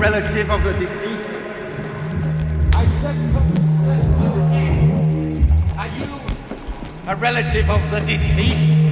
relative of the deceased. I just. Are you a relative of the deceased?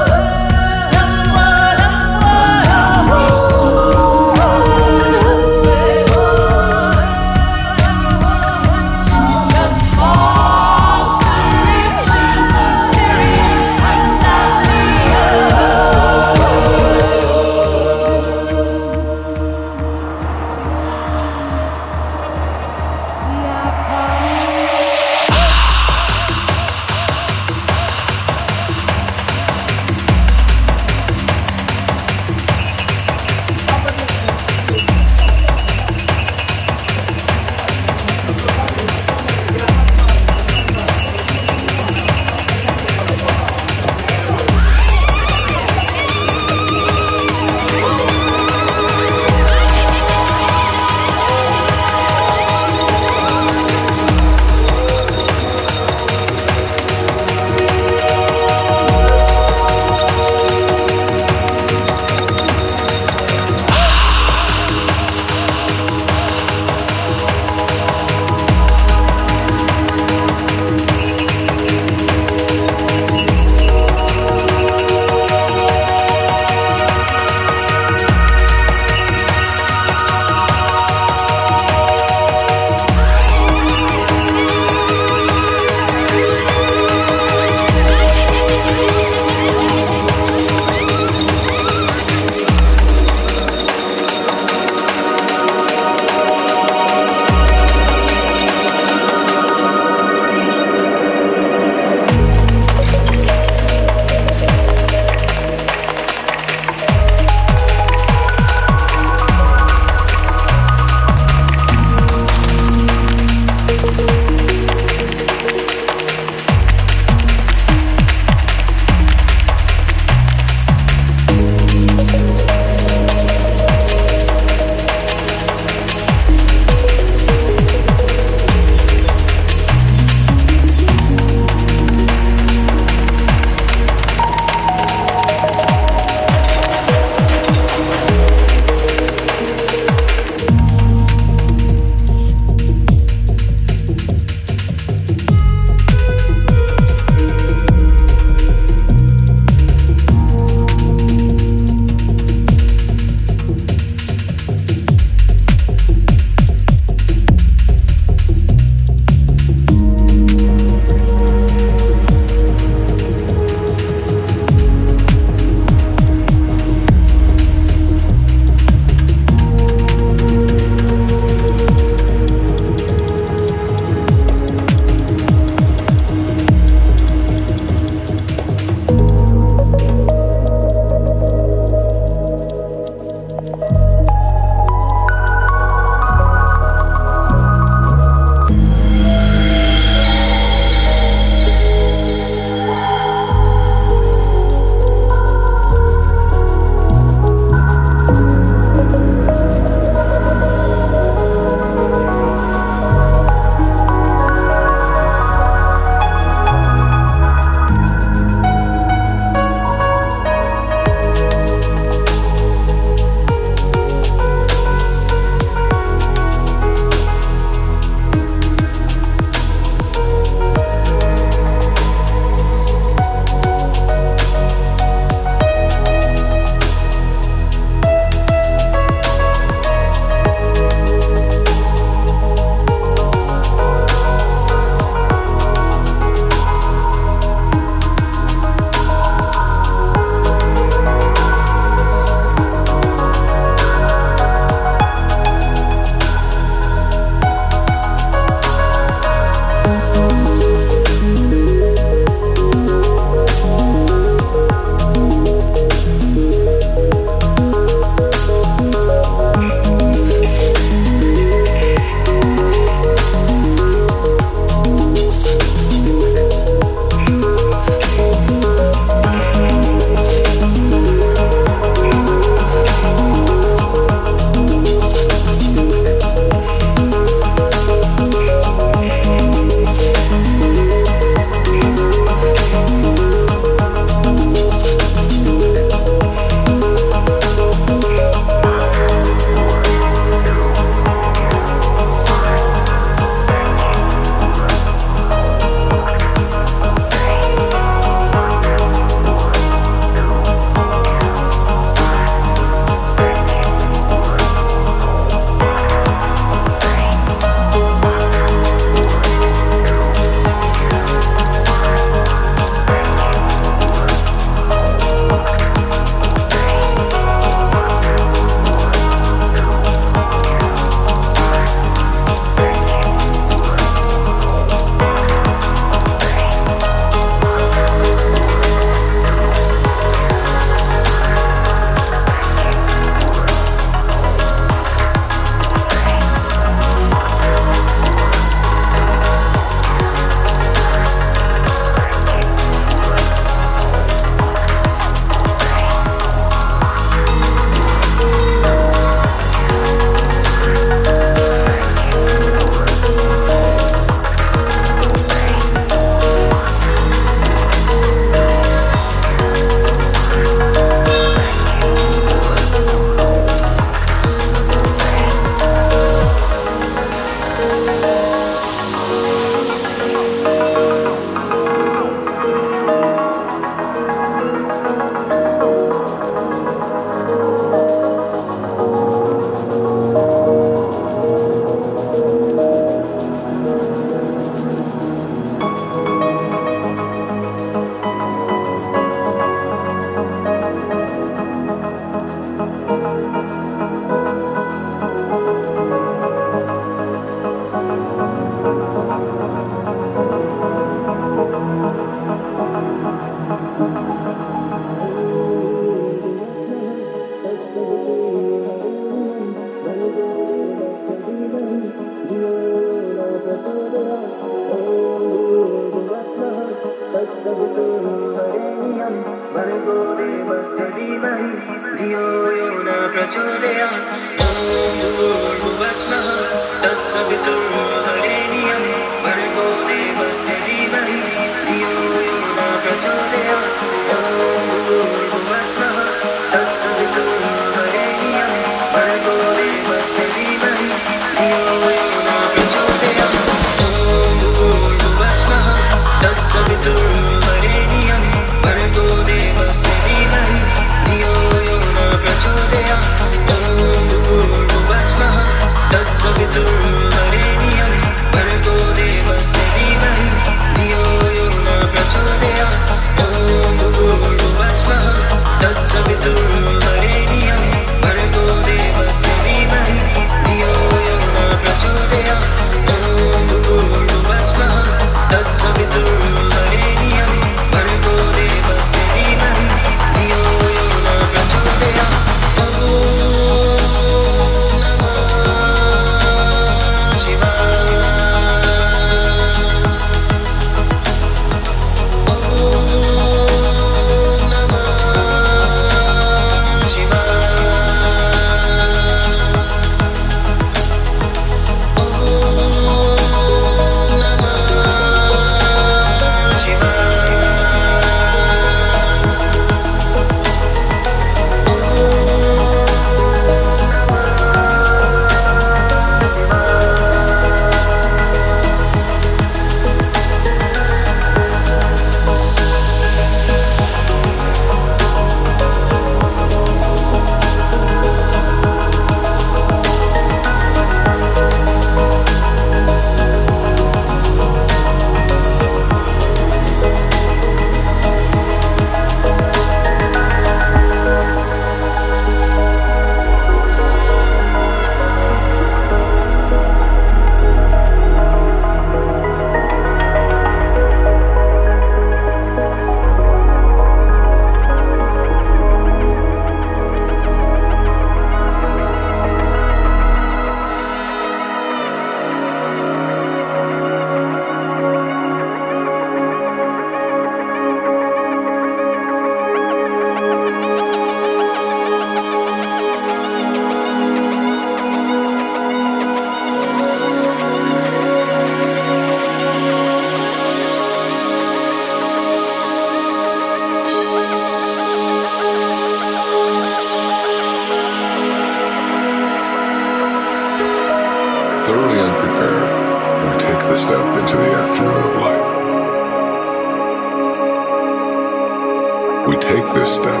take this step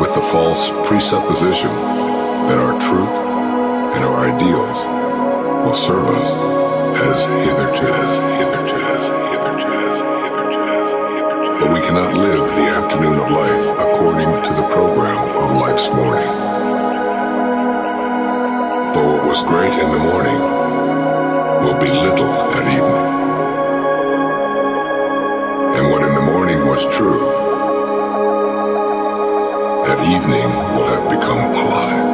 with the false presupposition that our truth and our ideals will serve us as hitherto. But we cannot live the afternoon of life according to the program of life's morning. For what was great in the morning will be little at evening. And what in the morning was true that evening will have become alive.